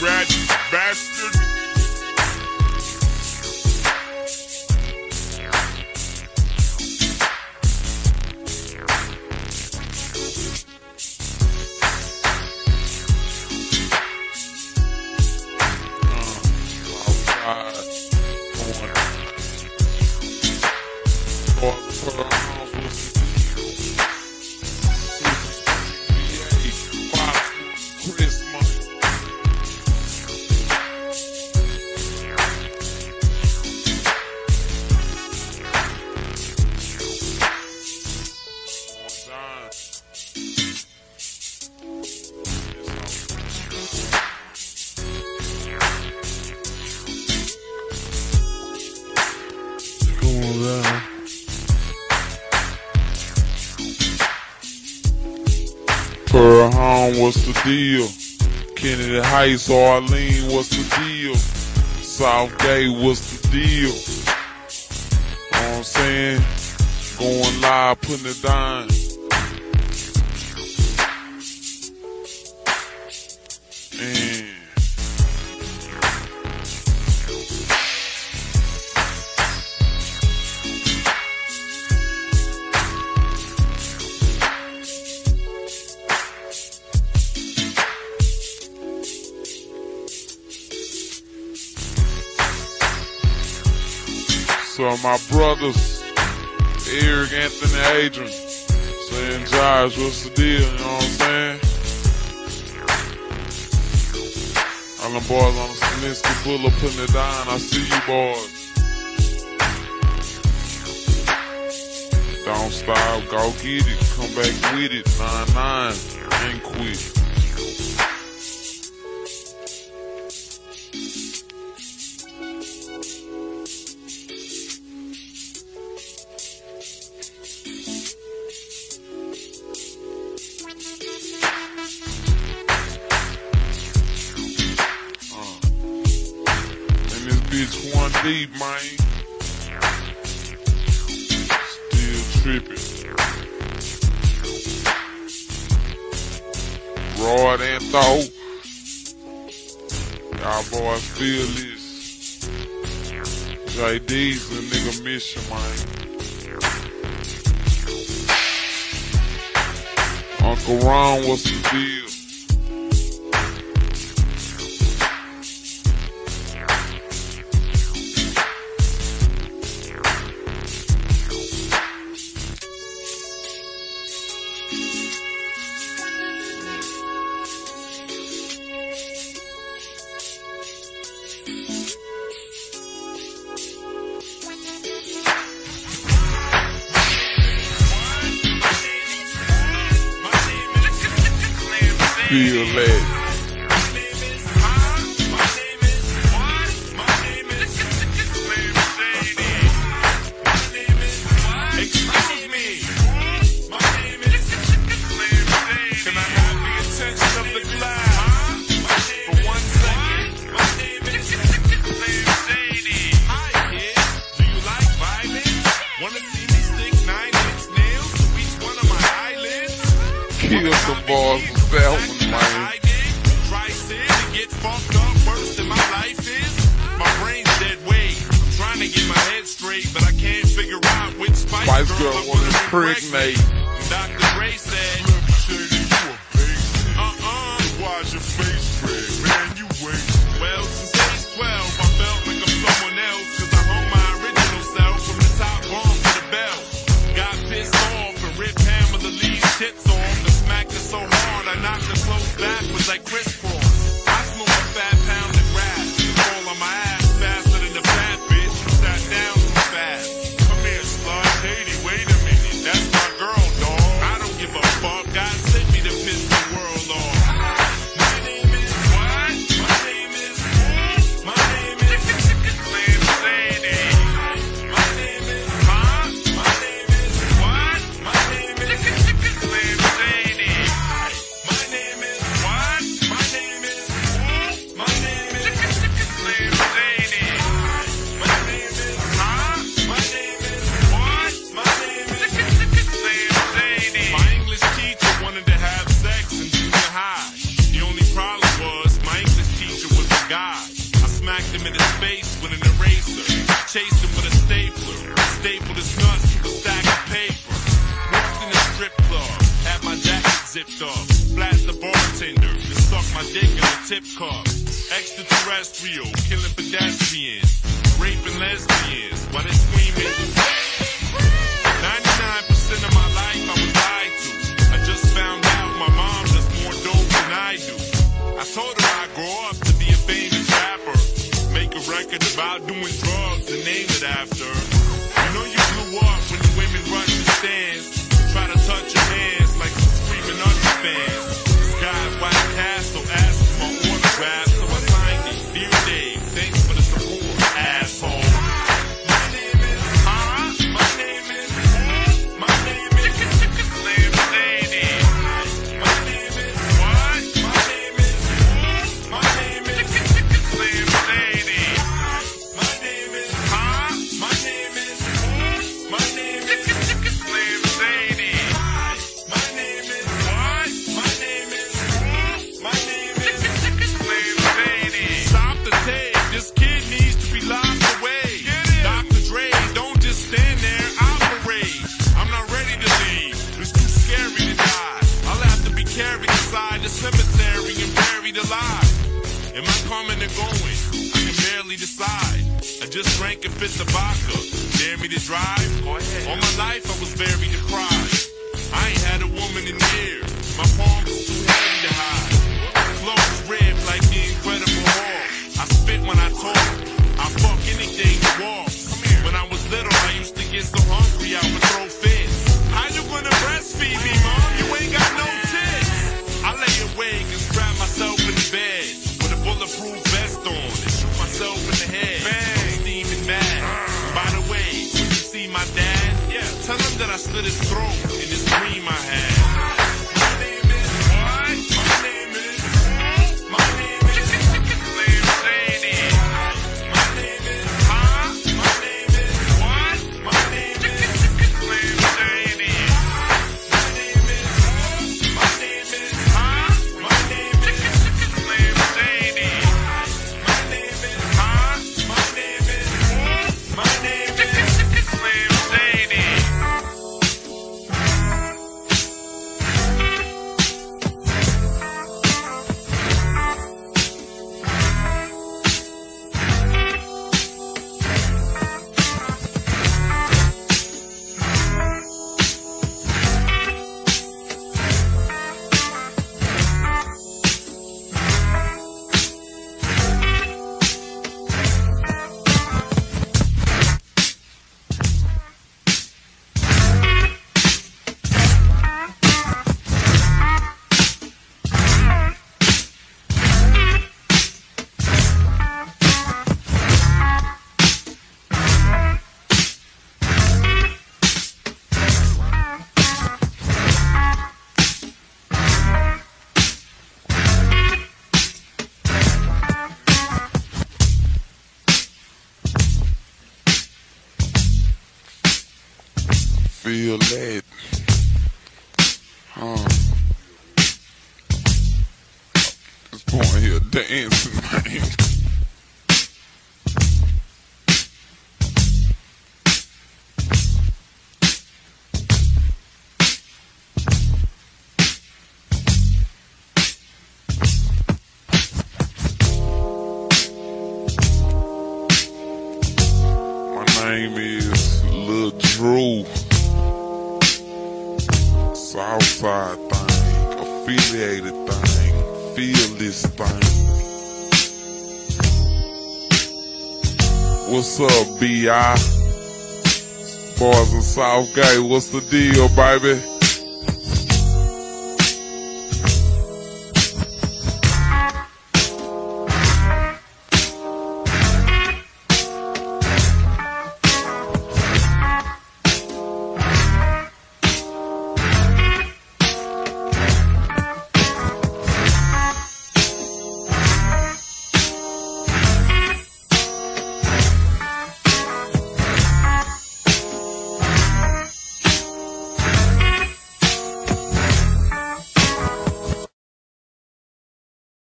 bastard. Erhan, what's the deal? Kennedy Heights, Arlene, what's the deal? Southgate, what's the deal? You know what I'm saying? Going live, putting it down. So my brothers, Eric, Anthony, Adrian, saying, Josh, what's the deal? You know what I'm saying? All them boys on the Sninsky pull up putting it down. I see you boys. Don't stop, go get it, come back with it. Nine nine, ain't quit. It's one deep, man. Still tripping. Rod and Tho, Y'all boys feel this. JD's a nigga mission, man. Uncle Ron was the deal. feel that. prick me. God. I smacked him in his face with an eraser. Chased him with a stapler. Stapled his nuts to a stack of paper. Worked in the strip club. Had my jacket zipped off. Blast the bartender. And suck my dick in a tip cup. Extraterrestrial. Killing pedestrians. decide. I just drank and fit the vodka. Dare me to drive? Go ahead. All my life I was very deprived. I ain't had a woman in years. My palms was too heavy to hide. Clothes red like the Incredible Hulk. I spit when I talk. I fuck anything to walk. When I was little, I used to get so hard. to this throne in this dream I had. on here dancing, man. Southside thing, affiliated thing feel this thing. What's up, B.I.? Boys in Southgate, what's the deal, baby?